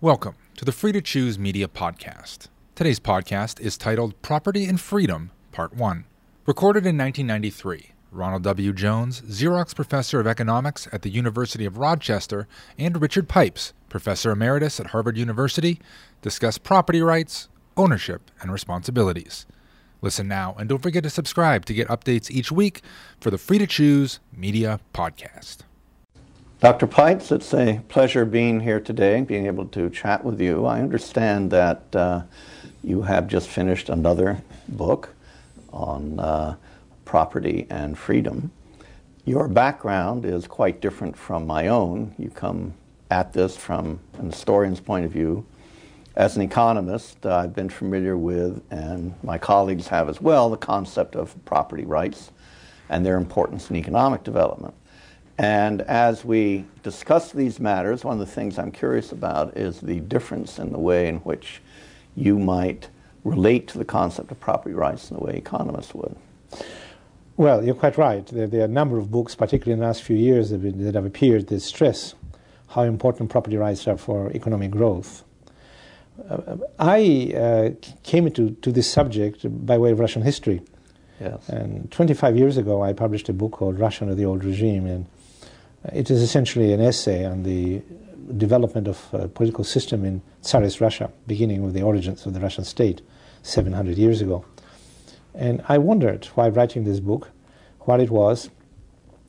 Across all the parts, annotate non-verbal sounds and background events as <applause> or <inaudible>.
Welcome to the Free to Choose Media Podcast. Today's podcast is titled Property and Freedom, Part 1. Recorded in 1993, Ronald W. Jones, Xerox Professor of Economics at the University of Rochester, and Richard Pipes, Professor Emeritus at Harvard University, discuss property rights, ownership, and responsibilities. Listen now, and don't forget to subscribe to get updates each week for the Free to Choose Media Podcast. Dr. Pipes, it's a pleasure being here today, and being able to chat with you. I understand that uh, you have just finished another book on uh, property and freedom. Your background is quite different from my own. You come at this from an historian's point of view. As an economist, uh, I've been familiar with, and my colleagues have as well, the concept of property rights and their importance in economic development. And as we discuss these matters, one of the things I'm curious about is the difference in the way in which you might relate to the concept of property rights in the way economists would. Well, you're quite right. There, there, are a number of books, particularly in the last few years, that, that have appeared that stress how important property rights are for economic growth. Uh, I uh, came into to this subject by way of Russian history. Yes. And 25 years ago, I published a book called Russia under the Old Regime, and it is essentially an essay on the development of a political system in Tsarist Russia, beginning with the origins of the Russian state 700 years ago. And I wondered, while writing this book, what it was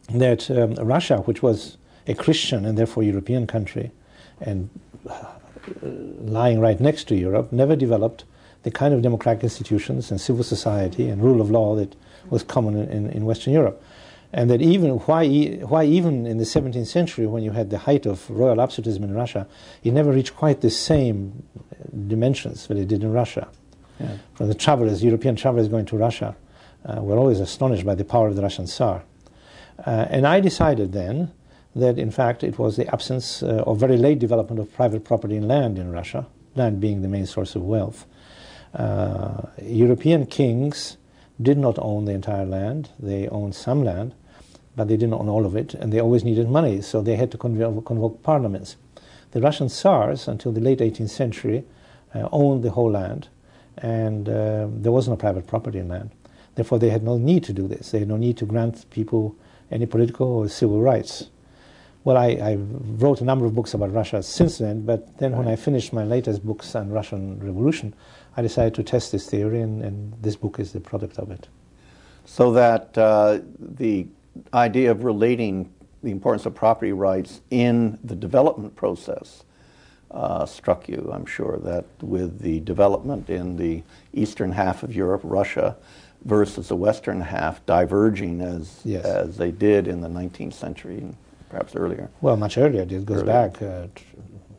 that um, Russia, which was a Christian and therefore European country, and uh, lying right next to Europe, never developed the kind of democratic institutions and civil society and rule of law that was common in, in Western Europe and that even why, why even in the 17th century when you had the height of royal absolutism in Russia, it never reached quite the same dimensions that it did in Russia. Yeah. For the travelers, European travelers going to Russia, uh, were always astonished by the power of the Russian Tsar. Uh, and I decided then that in fact it was the absence uh, or very late development of private property in land in Russia, land being the main source of wealth. Uh, European kings did not own the entire land, they owned some land, but they didn't own all of it, and they always needed money, so they had to convoke, convoke parliaments. The Russian Tsars, until the late 18th century, uh, owned the whole land, and uh, there was no private property in land. Therefore, they had no need to do this. They had no need to grant people any political or civil rights. Well, I, I wrote a number of books about Russia since then, but then right. when I finished my latest books on Russian Revolution, I decided to test this theory, and, and this book is the product of it. So that uh, the idea of relating the importance of property rights in the development process uh, struck you, I'm sure, that with the development in the eastern half of Europe, Russia, versus the western half diverging as, yes. as they did in the 19th century, and perhaps earlier. Well, much earlier. It goes earlier. back uh,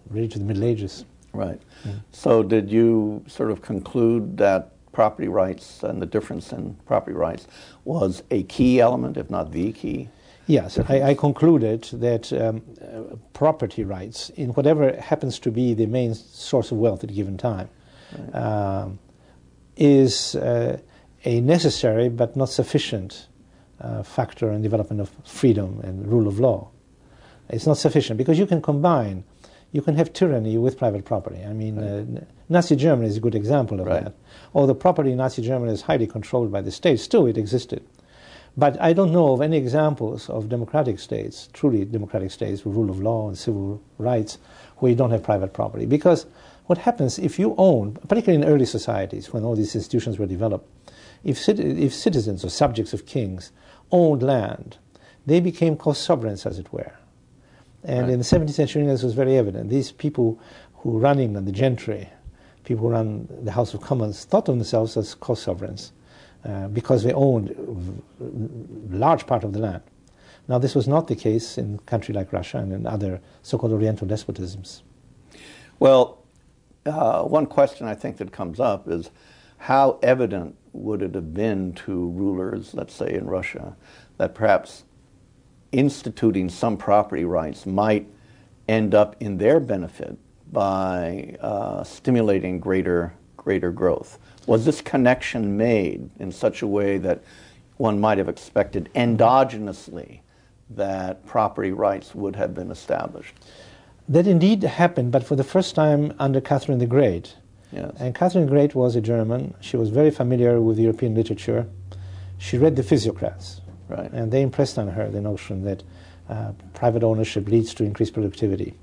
really to the Middle Ages. Right. Mm. So, did you sort of conclude that property rights and the difference in property rights was a key element, if not the key. Yes, I, I, concluded that um, uh, property rights, in whatever happens to be the main source of wealth at a given time, right. Um, is uh, a necessary but not sufficient uh, factor in development of freedom and rule of law. It's not sufficient because you can combine, you can have tyranny with private property. I mean, right. Uh, Nazi Germany is a good example of right. that. Although property in Nazi Germany is highly controlled by the state, still it existed. But I don't know of any examples of democratic states, truly democratic states with rule of law and civil rights, where you don't have private property. Because what happens if you own, particularly in early societies when all these institutions were developed, if, if citizens or subjects of kings owned land, they became co-sovereigns, as it were. And right. in the 17th century, this was very evident. These people who run England, the gentry, people who run the House of Commons thought of themselves as co-sovereigns uh, because they owned a large part of the land. Now, this was not the case in a country like Russia and in other so-called Oriental despotisms. Well, uh, one question I think that comes up is how evident would it have been to rulers, let's say in Russia, that perhaps instituting some property rights might end up in their benefit by uh, stimulating greater greater growth? Was this connection made in such a way that one might have expected endogenously that property rights would have been established? That indeed happened, but for the first time under Catherine the Great. Yes. And Catherine the Great was a German. She was very familiar with European literature. She read the Physiocrats, Right. and they impressed on her the notion that uh, private ownership leads to increased productivity.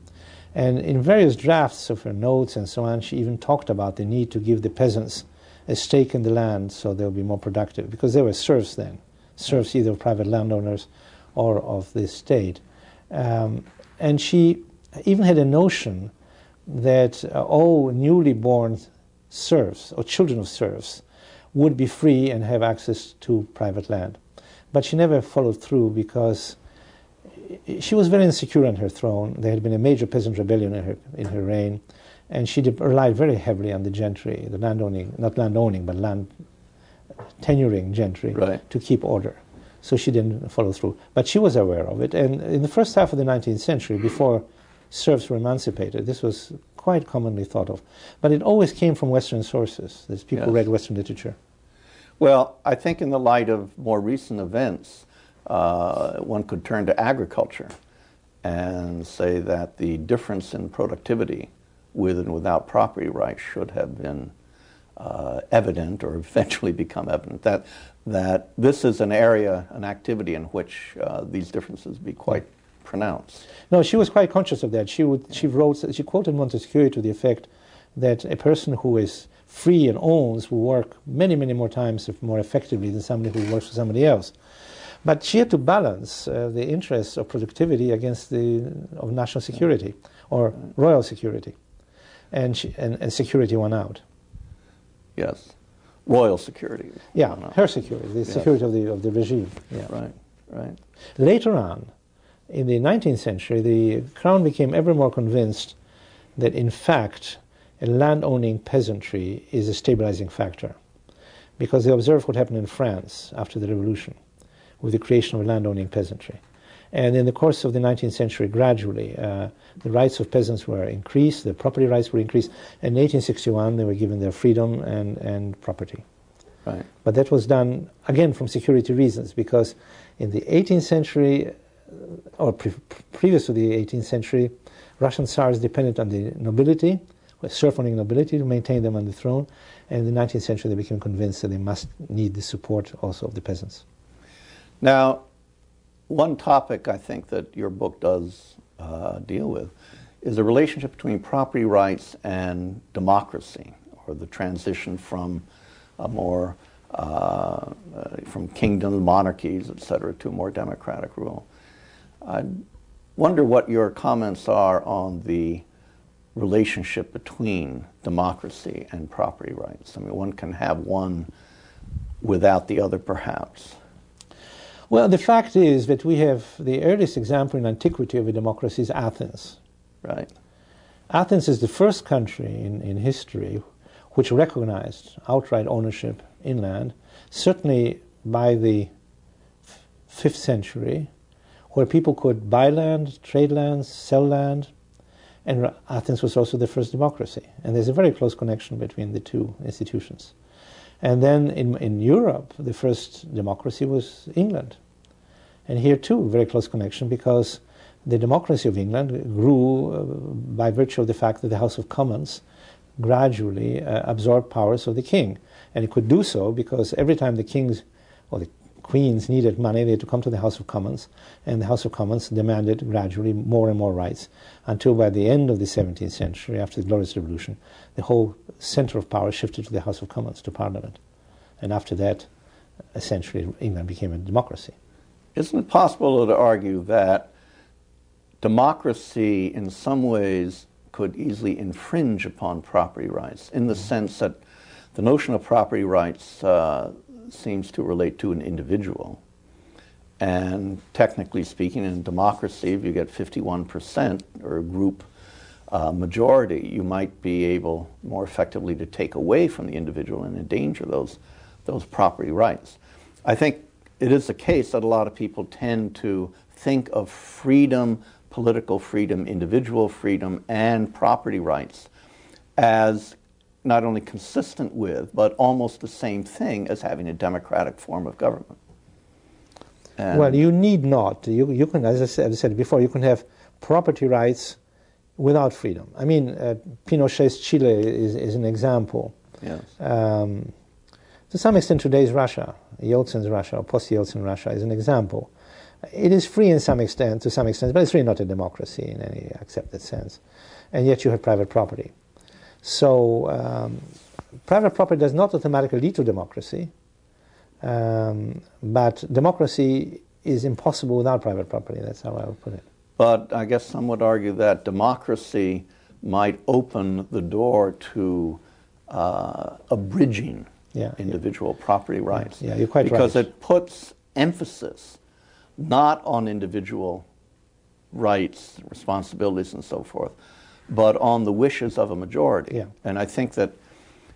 And in various drafts of her notes and so on, she even talked about the need to give the peasants a stake in the land so they'll be more productive, because they were serfs then, serfs either of private landowners or of the state. Um, and she even had a notion that uh, all newly born serfs or children of serfs would be free and have access to private land. But she never followed through because she was very insecure on her throne. There had been a major peasant rebellion in her, in her reign, and she relied very heavily on the gentry, the landowning, not landowning, but land tenuring gentry Right. to keep order. So she didn't follow through. But she was aware of it. And in the first half of the 19th century, before serfs were emancipated, this was quite commonly thought of. But it always came from Western sources. As people Yes. read Western literature. Well, I think in the light of more recent events, uh, one could turn to agriculture and say that the difference in productivity with and without property rights should have been uh, evident or <laughs> eventually become evident. That, that this is an area, an activity in which uh, these differences be quite pronounced. No, she was quite conscious of that. She would, she wrote, she quoted Montesquieu to the effect that a person who is free and owns will work many, many more times if more effectively than somebody who works for somebody else. But she had to balance uh, the interests of productivity against the of national security or royal security, and, she, and, and security won out. Yes. Royal security. Yeah, her security, the Yes. security of the of the regime. Yeah. Right, right. Later on, in the 19th century, the crown became ever more convinced that, in fact, a land-owning peasantry is a stabilizing factor, because they observed what happened in France after the revolution, with the creation of a land-owning peasantry. And in the course of the 19th century, gradually, uh, the rights of peasants were increased, their property rights were increased, and in 1861 they were given their freedom and, and property. Right. But that was done again from security reasons because in the 18th century, or pre- previous to the 18th century, Russian Tsars depended on the nobility, serf owning nobility, to maintain them on the throne. And in the 19th century, they became convinced that they must need the support also of the peasants. Now, one topic I think that your book does uh, deal with is the relationship between property rights and democracy, or the transition from a more uh, uh, from kingdoms, monarchies, et cetera, to more democratic rule. I wonder what your comments are on the relationship between democracy and property rights. I mean, one can have one without the other, perhaps. Well, the fact is that we have the earliest example in antiquity of a democracy is Athens. Right. Athens is the first country in, in history which recognized outright ownership in land, certainly by the f- fifth century, where people could buy land, trade lands, sell land, and Athens was also the first democracy. And there's a very close connection between the two institutions. And then in, in Europe, the first democracy was England. And here too, very close connection because the democracy of England grew uh, by virtue of the fact that the House of Commons gradually uh, absorbed powers of the king. And it could do so because every time the kings or the queens needed money, they had to come to the House of Commons, and the House of Commons demanded gradually more and more rights until by the end of the 17th century, after the Glorious Revolution, the whole center of power shifted to the House of Commons, to Parliament. And after that, essentially, England became a democracy. Isn't it possible to argue that democracy, in some ways, could easily infringe upon property rights in the sense that the notion of property rights uh, seems to relate to an individual? And technically speaking, in democracy, if you get 51% or a group uh, majority, you might be able more effectively to take away from the individual and endanger those, those property rights. I think it is the case that a lot of people tend to think of freedom, political freedom, individual freedom, and property rights as not only consistent with, but almost the same thing as having a democratic form of government. And- well, you need not. You, you can, as I said, I said before, you can have property rights without freedom. I mean, uh, Pinochet's Chile is, is an example. Yes. Um, to some extent, today's Russia, Yeltsin's Russia, or post-Yeltsin Russia, is an example. It is free in some extent, to some extent, but it's really not a democracy in any accepted sense. And yet you have private property. So um, private property does not automatically lead to democracy, um, but democracy is impossible without private property. That's how I would put it. But I guess some would argue that democracy might open the door to uh, abridging Yeah, individual property rights. Yeah, you're quite because right. Because it puts emphasis not on individual rights, responsibilities, and so forth, but on the wishes of a majority. Yeah. And I think that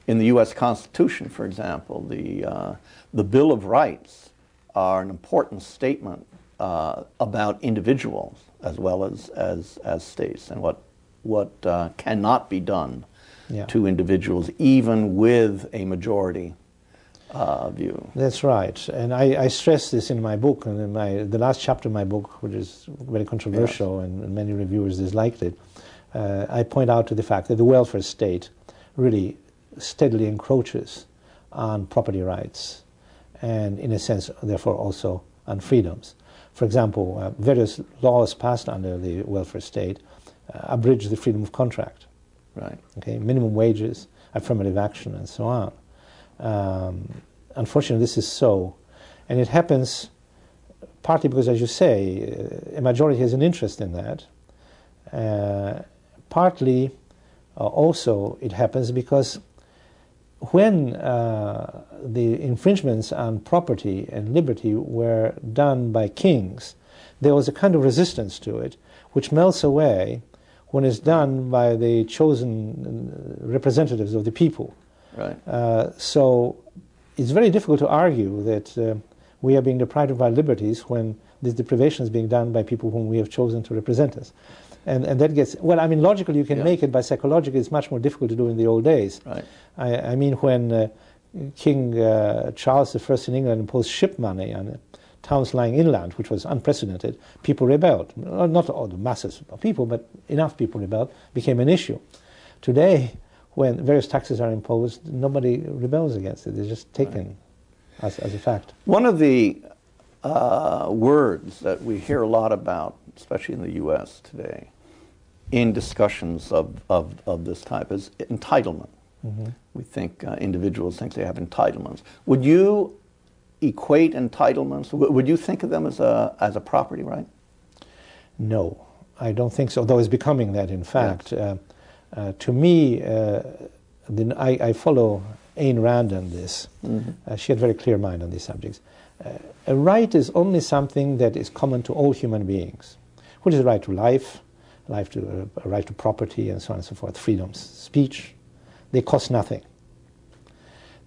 in the U.S. Constitution, for example, the, uh, the Bill of Rights are an important statement uh, about individuals as well as, as, as states and what, what uh, cannot be done Yeah. to individuals, even with a majority uh, view. That's right, and I, I stress this in my book, and in my the last chapter of my book, which is very controversial, and, and many reviewers disliked it. Uh, I point out to the fact that the welfare state really steadily encroaches on property rights, and in a sense, therefore, also on freedoms. For example, uh, various laws passed under the welfare state uh, abridge the freedom of contract Right. okay, minimum wages, affirmative action, and so on. Um, unfortunately, this is so, and it happens partly because, as you say, uh, a majority has an interest in that. Uh, partly, uh, also, it happens because when uh, the infringements on property and liberty were done by kings, there was a kind of resistance to it, which melts away when it's done by the chosen uh, representatives of the people. Right. Uh, so it's very difficult to argue that uh, we are being deprived of our liberties when this deprivation is being done by people whom we have chosen to represent us. And, and that gets, well, I mean, logically you can Yeah. make it, but psychologically it's much more difficult to do in the old days. Right. I, I mean, when uh, King uh, Charles I in England imposed ship money on uh, towns lying inland, which was unprecedented, people rebelled. Not all the masses of people, but enough people rebelled, became an issue. Today, when various taxes are imposed, nobody rebels against it. It's just taken as, as a fact. One of the uh, words that we hear a lot about, especially in the U.S. today, in discussions of, of, of this type, is entitlement. We think uh, individuals think they have entitlements. Would you equate entitlements? w- Would you think of them as a, as a property right? No, I don't think so, though it's becoming that, in fact. Uh, uh, to me, uh, the, I, I follow Ayn Rand on this. Uh, she had a very clear mind on these subjects. Uh, a right is only something that is common to all human beings, which is the right to life, life to, uh, a right to property, and so on and so forth, freedoms, speech. They cost nothing.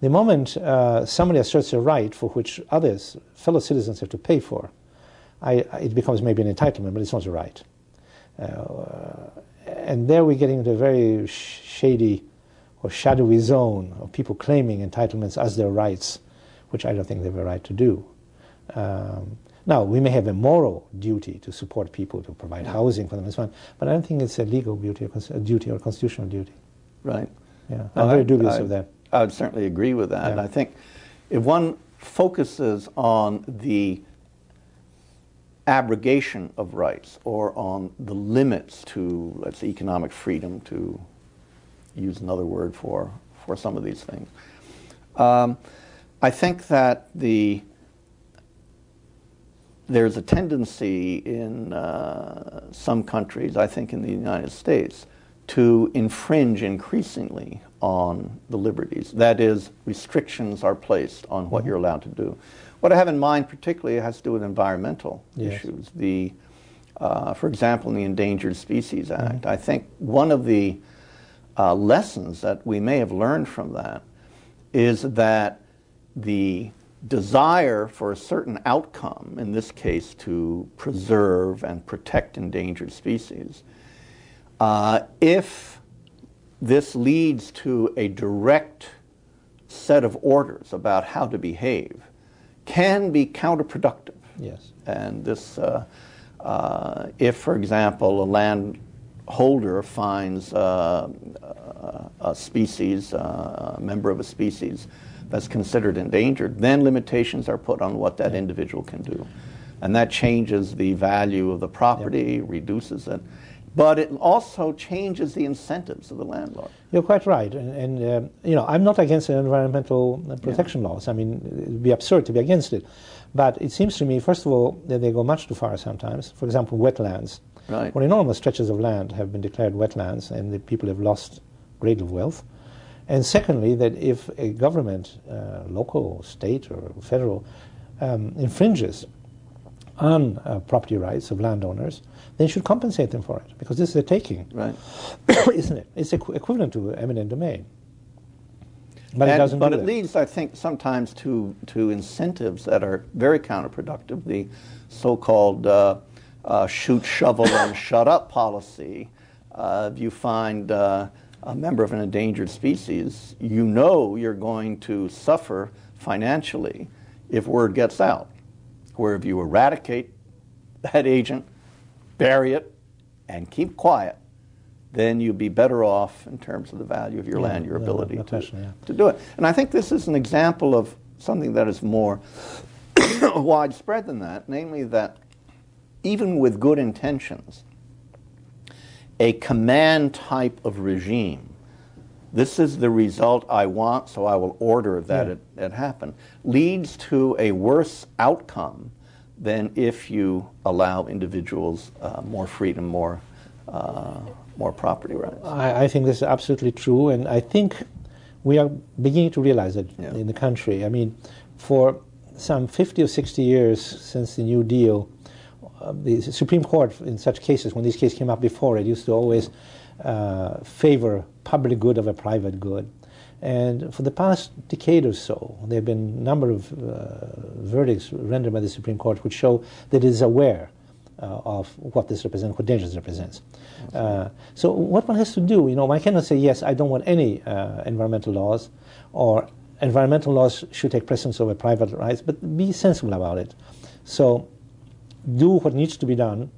The moment uh, somebody asserts a right for which others, fellow citizens, have to pay for, I, it becomes maybe an entitlement, but it's not a right. Uh, and there we're getting into a very sh- shady or shadowy zone of people claiming entitlements as their rights, which I don't think they have a right to do. Um, now, we may have a moral duty to support people, to provide housing for them and so on, but I don't think it's a legal duty or, cons- a duty or constitutional duty. Right. Yeah, I'm very I- dubious I- of that. I would certainly agree with that. And Yeah. I think if one focuses on the abrogation of rights or on the limits to, let's say, economic freedom, to use another word for, for some of these things, um, I think that the there's a tendency in uh, some countries, I think in the United States, to infringe increasingly on the liberties. That is, restrictions are placed on what you're allowed to do. What I have in mind particularly has to do with environmental Yes. issues. The, uh, for example, in the Endangered Species Act, I think one of the uh, lessons that we may have learned from that is that the desire for a certain outcome, in this case to preserve and protect endangered species, uh, if this leads to a direct set of orders about how to behave, can be counterproductive. Yes. And this, uh, uh, if, for example, a landholder finds uh, a species, uh, a member of a species that's considered endangered, then limitations are put on what that yeah. individual can do. And that changes the value of the property, reduces it. But it also changes the incentives of the landlord. You're quite right. And, and uh, you know, I'm not against environmental protection yeah. laws. I mean, it would be absurd to be against it. But it seems to me, first of all, that they go much too far sometimes. For example, wetlands. Right. When enormous stretches of land have been declared wetlands and the people have lost great deal of wealth. And secondly, that if a government, uh, local, state, or federal, um, infringes on uh, property rights of landowners, they should compensate them for it because this is a taking, right? <coughs> isn't it? It's equ- equivalent to eminent domain. But and, it doesn't. But do it that. leads, I think, sometimes to to incentives that are very counterproductive. The so-called uh, uh, shoot, shovel, and <laughs> shut up policy. Uh, you find uh, a member of an endangered species, you know you're going to suffer financially if word gets out. Where if you eradicate that agent, bury it, and keep quiet, then you'd be better off in terms of the value of your yeah, land, your ability to, yeah. to do it. And I think this is an example of something that is more <coughs> widespread than that, namely that even with good intentions, a command type of regime. This is the result I want, so I will order that yeah. it, it happen, leads to a worse outcome than if you allow individuals uh, more freedom, more, uh, more property rights. I, I, think this is absolutely true, and I think we are beginning to realize it yeah. in the country. I mean, for some 50 or 60 years since the New Deal, the Supreme Court, in such cases, when these cases came up before, it used to always uh, favor public good over private good. And for the past decade or so, there have been a number of uh, verdicts rendered by the Supreme Court which show that it is aware uh, of what this represents, what dangers represents. Uh, so what one has to do, you know, one cannot say, yes, I don't want any uh, environmental laws, or environmental laws should take precedence over private rights, but be sensible about it. So do what needs to be done,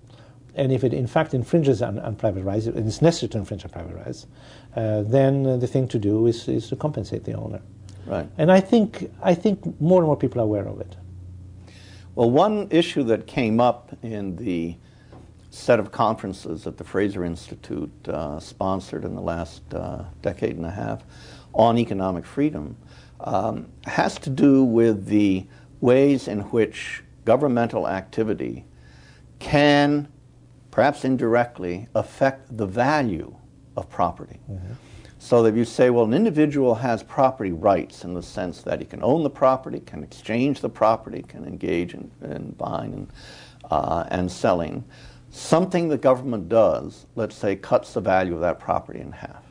and if it in fact infringes on, on private rights, and it's necessary to infringe on private rights, uh, then the thing to do is, is to compensate the owner. Right. And I think, I think more and more people are aware of it. Well, one issue that came up in the set of conferences that the Fraser Institute uh, sponsored in the last uh, decade and a half on economic freedom um, has to do with the ways in which governmental activity can, perhaps indirectly, affect the value of property. Mm-hmm. So that you say, well, an individual has property rights in the sense that he can own the property, can exchange the property, can engage in, in buying and, uh, and selling. Something the government does, let's say, cuts the value of that property in half.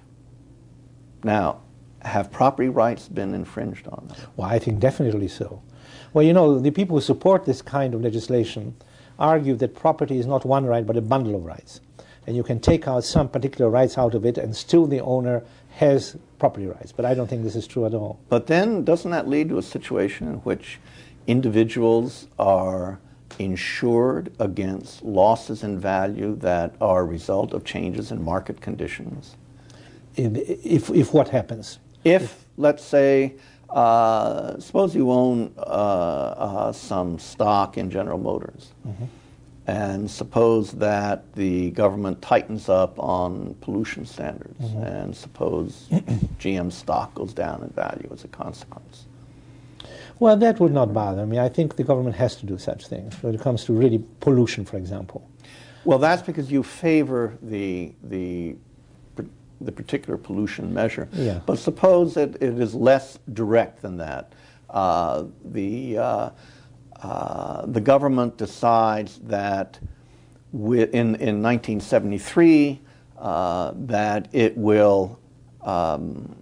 Now, have property rights been infringed on? Them? Well, I think definitely so. Well, you know, the people who support this kind of legislation argue that property is not one right but a bundle of rights. And you can take out some particular rights out of it and still the owner has property rights. But I don't think this is true at all. But then doesn't that lead to a situation in which individuals are insured against losses in value that are a result of changes in market conditions? If, if what happens? If, if let's say, uh, suppose you own uh, uh, some stock in General Motors, mm-hmm. and suppose that the government tightens up on pollution standards, mm-hmm. and suppose <clears throat> GM stock goes down in value as a consequence. Well, that would not bother me. I think the government has to do such things when it comes to really pollution, for example. Well, that's because you favor the the the particular pollution measure. Yeah. But suppose that it is less direct than that. Uh, the, uh, uh, the government decides that in, in 1973 uh, that it will, um,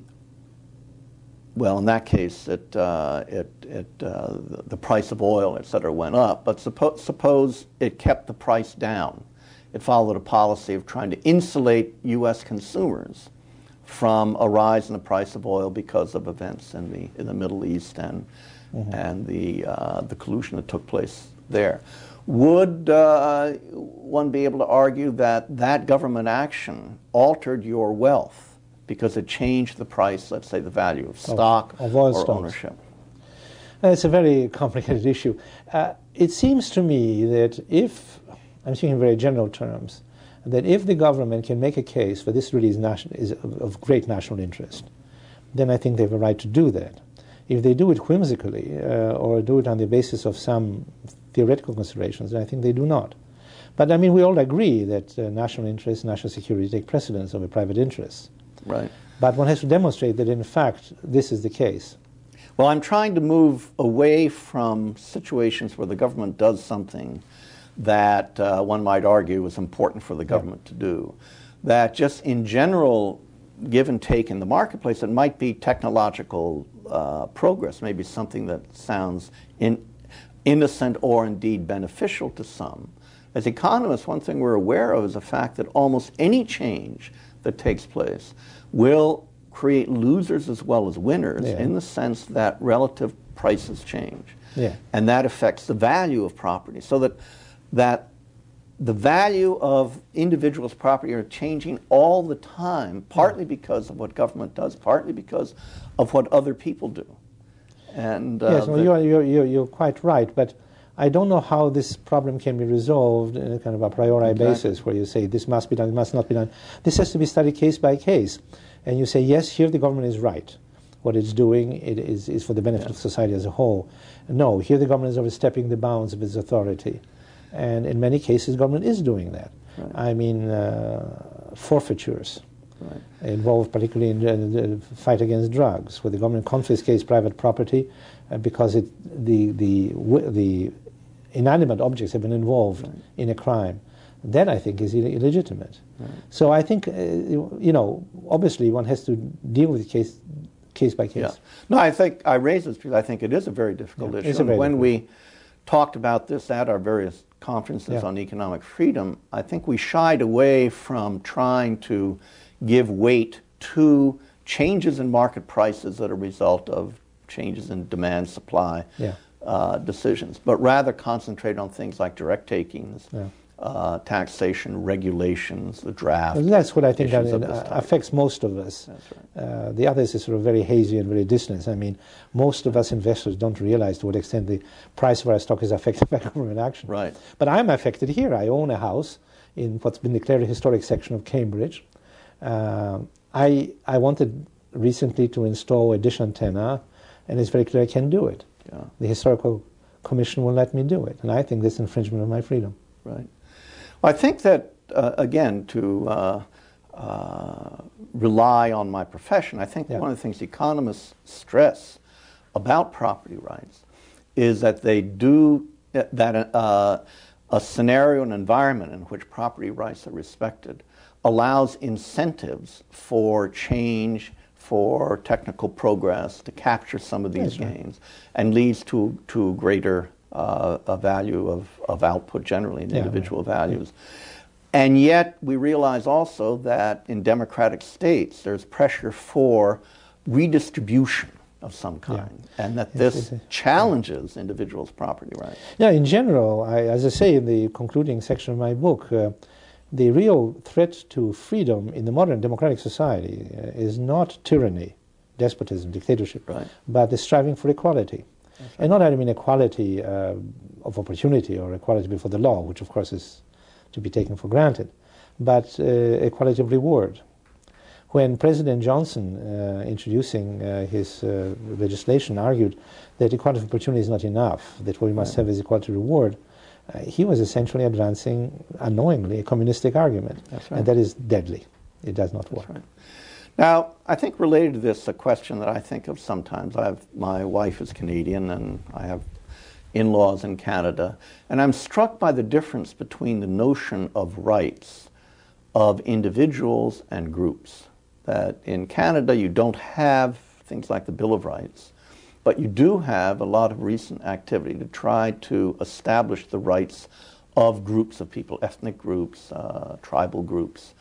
well, in that case, it, uh, it, it, uh, the price of oil, et cetera, went up. But suppo- suppose it kept the price down it followed a policy of trying to insulate U.S. consumers from a rise in the price of oil because of events in the, in the Middle East and, mm-hmm. and the, uh, the collusion that took place there. would uh, one be able to argue that that government action altered your wealth because it changed the price, let's say the value of stock of oil or stocks. ownership? Uh, It's a very complicated issue. Uh, it seems to me that if, I'm speaking in very general terms, that if the government can make a case for this really is, nation, is of, of great national interest, then I think they have a right to do that. If they do it whimsically uh, or do it on the basis of some theoretical considerations, then I think they do not. But I mean, we all agree that uh, national interest, national security take precedence over private interests. Right. But one has to demonstrate that, in fact, this is the case. Well, I'm trying to move away from situations where the government does something that uh, one might argue is important for the government to do. That just in general, give and take in the marketplace, it might be technological uh, progress, maybe something that sounds in, innocent or indeed beneficial to some. As economists, one thing we're aware of is the fact that almost any change that takes place will create losers as well as winners Yeah. in the sense that relative prices change. Yeah. And that affects the value of property. So that that the value of individuals' property are changing all the time, partly because of what government does, partly because of what other people do. And uh, yes, well, you're, you're, you're, you're quite right, but I don't know how this problem can be resolved in a kind of a priori Exactly. basis where you say this must be done, it must not be done. This has to be studied case by case. And you say, yes, here the government is right. What it's doing it is, is for the benefit of society as a whole. No, here the government is overstepping the bounds of its authority. And in many cases, government is doing that. Right. I mean, uh, forfeitures Right. involved particularly in the fight against drugs, where the government confiscates private property uh, because it, the, the, the inanimate objects have been involved in a crime. That, I think, is Ill- illegitimate. So I think, uh, you know, obviously one has to deal with it case, case by case. Yeah. No, I think I raise this because I think it is a very difficult Yeah, issue. very when difficult we talked about this at our various conferences Yeah. on economic freedom, I think we shied away from trying to give weight to changes in market prices that are a result of changes in demand supply Yeah. uh, decisions, but rather concentrate on things like direct takings, Yeah. Uh, taxation, regulations, the draft. Well, that's what I think uh, of this type. affects most of us. That's Uh, the others is sort of very hazy and very distant. I mean, most of us investors don't realize to what extent the price of our stock is affected <laughs> by government action. Right. But I'm affected here. I own a house in what's been declared a historic section of Cambridge. Um I, I wanted recently to install a dish antenna, and it's very clear I can't do it. Yeah. The Historical Commission will let me do it, and I think this infringement of my freedom. Right. I think that, uh, again, to uh, uh, rely on my profession, I think Yeah. one of the things economists stress about property rights is that they do, that uh, a scenario, an environment in which property rights are respected allows incentives for change, for technical progress to capture some of these right. gains, and leads to, to greater uh, a value of, of output generally, in Yeah, individual values. And yet, we realize also that in democratic states, there's pressure for redistribution of some kind, and that this it's challenges individuals' property rights. Yeah, in general, I, as I say in the concluding section of my book, uh, the real threat to freedom in the modern democratic society uh, is not tyranny, despotism, dictatorship, Right. but the striving for equality. And not I mean equality uh, of opportunity or equality before the law, which of course is to be taken for granted, but uh, equality of reward. When President Johnson, uh, introducing uh, his uh, legislation, argued that equality of opportunity is not enough, that what we must have is equality of reward, uh, he was essentially advancing unknowingly a communistic argument. That's right. And that is deadly. It does not work. Now, I think related to this, a question that I think of sometimes. I have my wife is Canadian, and I have in-laws in Canada, and I'm struck by the difference between the notion of rights of individuals and groups. That in Canada you don't have things like the Bill of Rights, but you do have a lot of recent activity to try to establish the rights of groups of people, ethnic groups, uh, tribal groups,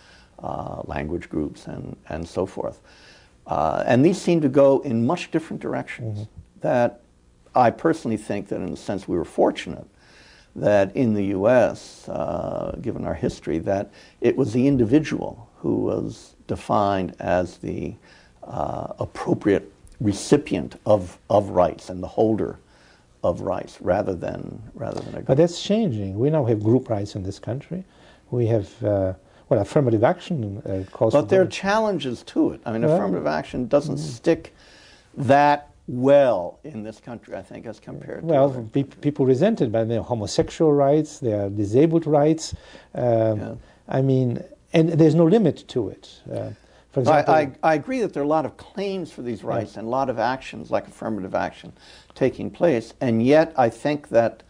uh, language groups, and, and so forth. Uh, and these seem to go in much different directions. That I personally think that, in a sense, we were fortunate that in the U.S., uh, given our history, that it was the individual who was defined as the uh, appropriate recipient of, of rights and the holder of rights rather than rather than a But that's changing. We now have group rights in this country. We have uh, well affirmative action uh, calls. But there are challenges to it. I mean, well, affirmative action doesn't mm-hmm. stick that well in this country, I think, as compared well, to. Well, pe- people resented by their homosexual rights, their disabled rights. Uh, yeah. I mean, and there's no limit to it. Uh, for example, I, I, I, agree that there are a lot of claims for these rights yeah. and a lot of actions, like affirmative action, taking place, and yet I think that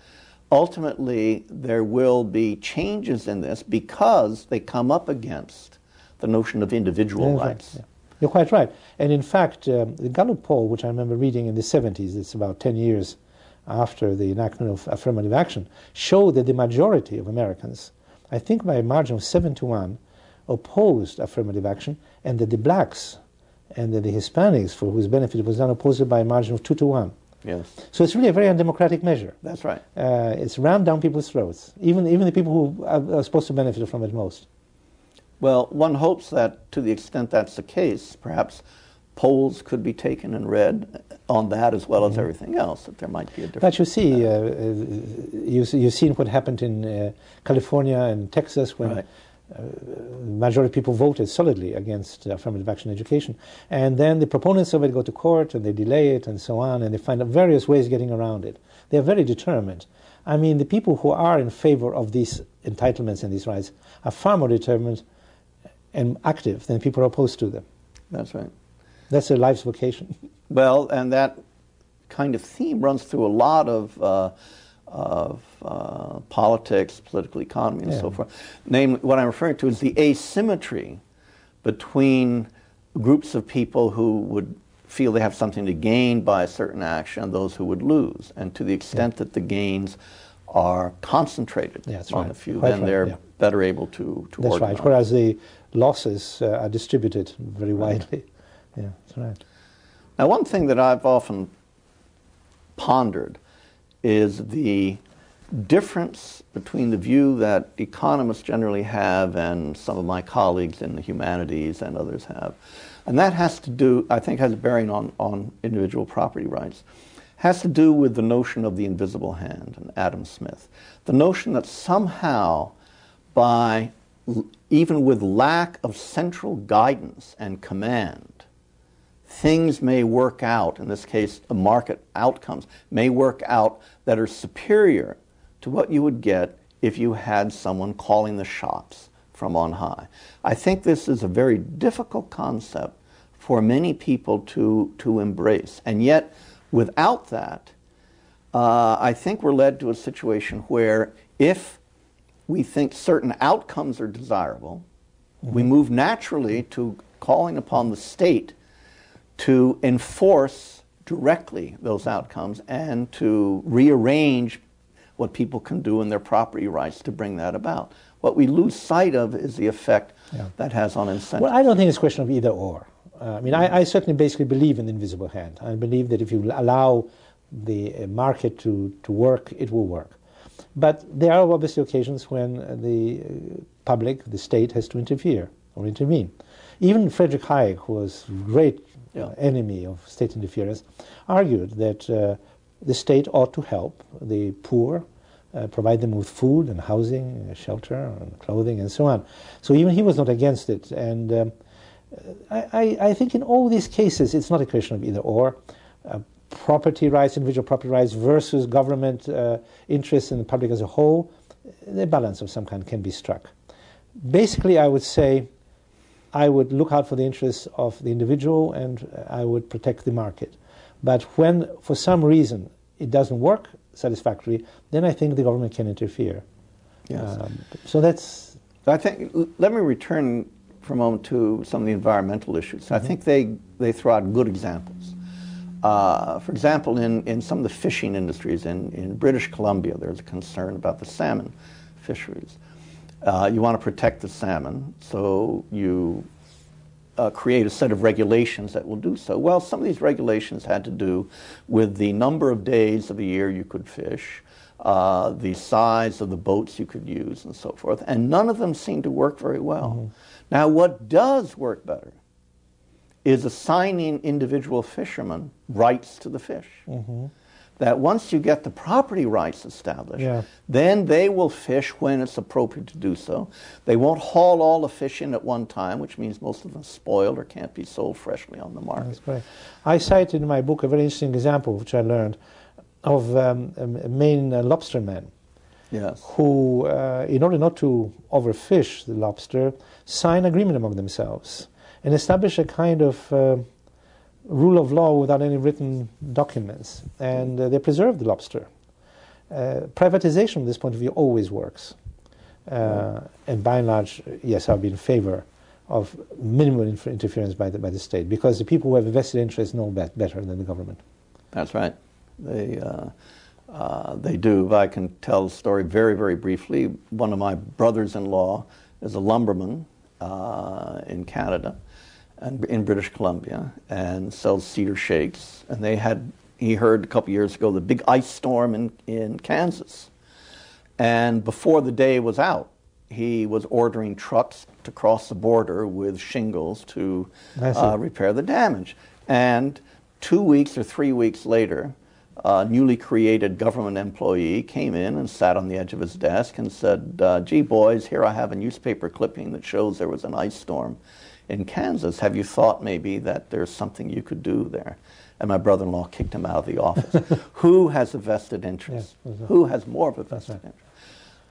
ultimately there will be changes in this because they come up against the notion of individual yeah, rights. Right, yeah. You're quite right. And in fact, um, the Gallup poll, which I remember reading in the 70s, it's about 10 years after the enactment of affirmative action, showed that the majority of Americans, I think by a margin of 7 to 1, opposed affirmative action, and that the blacks and that the Hispanics, for whose benefit it was done, opposed it by a margin of two to one. Yes. So it's really a very undemocratic measure. That's right. Uh, it's rammed down people's throats, even even the people who are, are supposed to benefit from it most. Well, one hopes that to the extent that's the case, perhaps polls could be taken and read on that as well as mm-hmm. everything else, that there might be a difference. But you see, uh, uh, you, you've seen what happened in uh, California and Texas when right majority of people voted solidly against affirmative action education. And then the proponents of it go to court and they delay it and so on, and they find various ways getting around it. They're very determined. I mean, the people who are in favor of these entitlements and these rights are far more determined and active than people are opposed to them. That's right. That's their life's vocation. <laughs> Well, and that kind of theme runs through a lot of. Uh, of uh, politics, political economy, and yeah. so forth. Namely, what I'm referring to is the asymmetry between groups of people who would feel they have something to gain by a certain action and those who would lose. And to the extent yeah. that the gains are concentrated yeah, on right. a few, Quite then right, they're better able to, to That's organize. right, whereas the losses uh, are distributed very widely. Yeah, that's right. Now, one thing that I've often pondered is the difference between the view that economists generally have and some of my colleagues in the humanities and others have. And that has to do, I think, has a bearing on, on individual property rights, has to do with the notion of the invisible hand and Adam Smith. The notion that somehow, by even with lack of central guidance and command, things may work out, in this case, market outcomes may work out that are superior to what you would get if you had someone calling the shots from on high. I think this is a very difficult concept for many people to, to embrace. And yet, without that, uh, I think we're led to a situation where if we think certain outcomes are desirable, mm-hmm. we move naturally to calling upon the state to enforce directly those outcomes and to rearrange what people can do in their property rights to bring that about. What we lose sight of is the effect yeah. that has on incentives. Well, I don't think it's a question of either or. Uh, I mean, I, I, certainly basically believe in the invisible hand. I believe that if you allow the uh, market to, to work, it will work. But there are obviously occasions when uh, the uh, public, the state, has to interfere or intervene. Even Frederick Hayek, who was great yeah. enemy of state interference, argued that uh, the state ought to help the poor, uh, provide them with food and housing, uh, shelter, and clothing, and so on. So even he was not against it. And um, I, I, think in all these cases, it's not a question of either or. Uh, property rights, individual property rights versus government uh, interests in the public as a whole, the balance of some kind can be struck. Basically, I would say I would look out for the interests of the individual and I would protect the market. But when, for some reason, it doesn't work satisfactorily, then I think the government can interfere. Yes. Um, so that's. I think. Let me return for a moment to some of the environmental issues. Mm-hmm. I think they they throw out good examples. Uh, for example, in, in some of the fishing industries in, in British Columbia, there's a concern about the salmon fisheries. Uh, you want to protect the salmon, so you uh, create a set of regulations that will do so. Well, some of these regulations had to do with the number of days of the year you could fish, uh, the size of the boats you could use, and so forth. And none of them seem to work very well. Mm-hmm. Now, what does work better is assigning individual fishermen rights to the fish. Mm-hmm that once you get the property rights established, yeah. then they will fish when it's appropriate to do so. They won't haul all the fish in at one time, which means most of them spoiled or can't be sold freshly on the market. That's. I cited in my book a very interesting example, which I learned, of um, a Maine uh, lobsterman. Yes. Who, uh, in order not to overfish the lobster, sign agreement among themselves and establish a kind of uh, rule of law without any written documents, and uh, they preserve the lobster. Uh, privatization, from this point of view, always works. Uh, and by and large, yes, I'll be in favor of minimal inter- interference by the, by the state because the people who have a vested interest know bet- better than the government. That's right. They, uh, uh, they do. If I can tell the story very, very briefly, one of my brothers in law is a lumberman uh, in Canada in British Columbia and sells cedar shakes. And they had, he heard a couple years ago, the big ice storm in, in Kansas. And before the day was out, he was ordering trucks to cross the border with shingles to uh, repair the damage. And two weeks or three weeks later, a newly created government employee came in and sat on the edge of his desk and said, uh, Gee, boys, here I have a newspaper clipping that shows there was an ice storm in Kansas. Have you thought maybe that there's something you could do there? And my brother in law kicked him out of the office. <laughs> Who has a vested interest? Yeah, Who has more of a vested right. interest?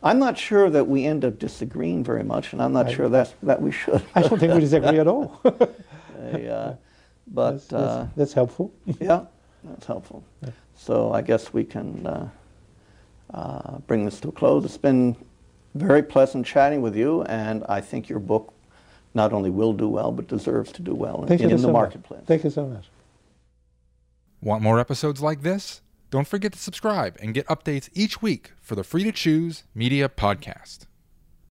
I'm not sure that we end up disagreeing very much, and I'm not I, sure that, that we should. I don't think we disagree at all. <laughs> uh, <laughs> but that's, that's, uh, that's, helpful. yeah, that's helpful. Yeah. So I guess we can uh, uh, bring this to a close. It's been very pleasant chatting with you, and I think your book not only will do well, but deserves to do well in, in the so marketplace. Much. Thank you so much. Want more episodes like this? Don't forget to subscribe and get updates each week for the Free to Choose Media Podcast.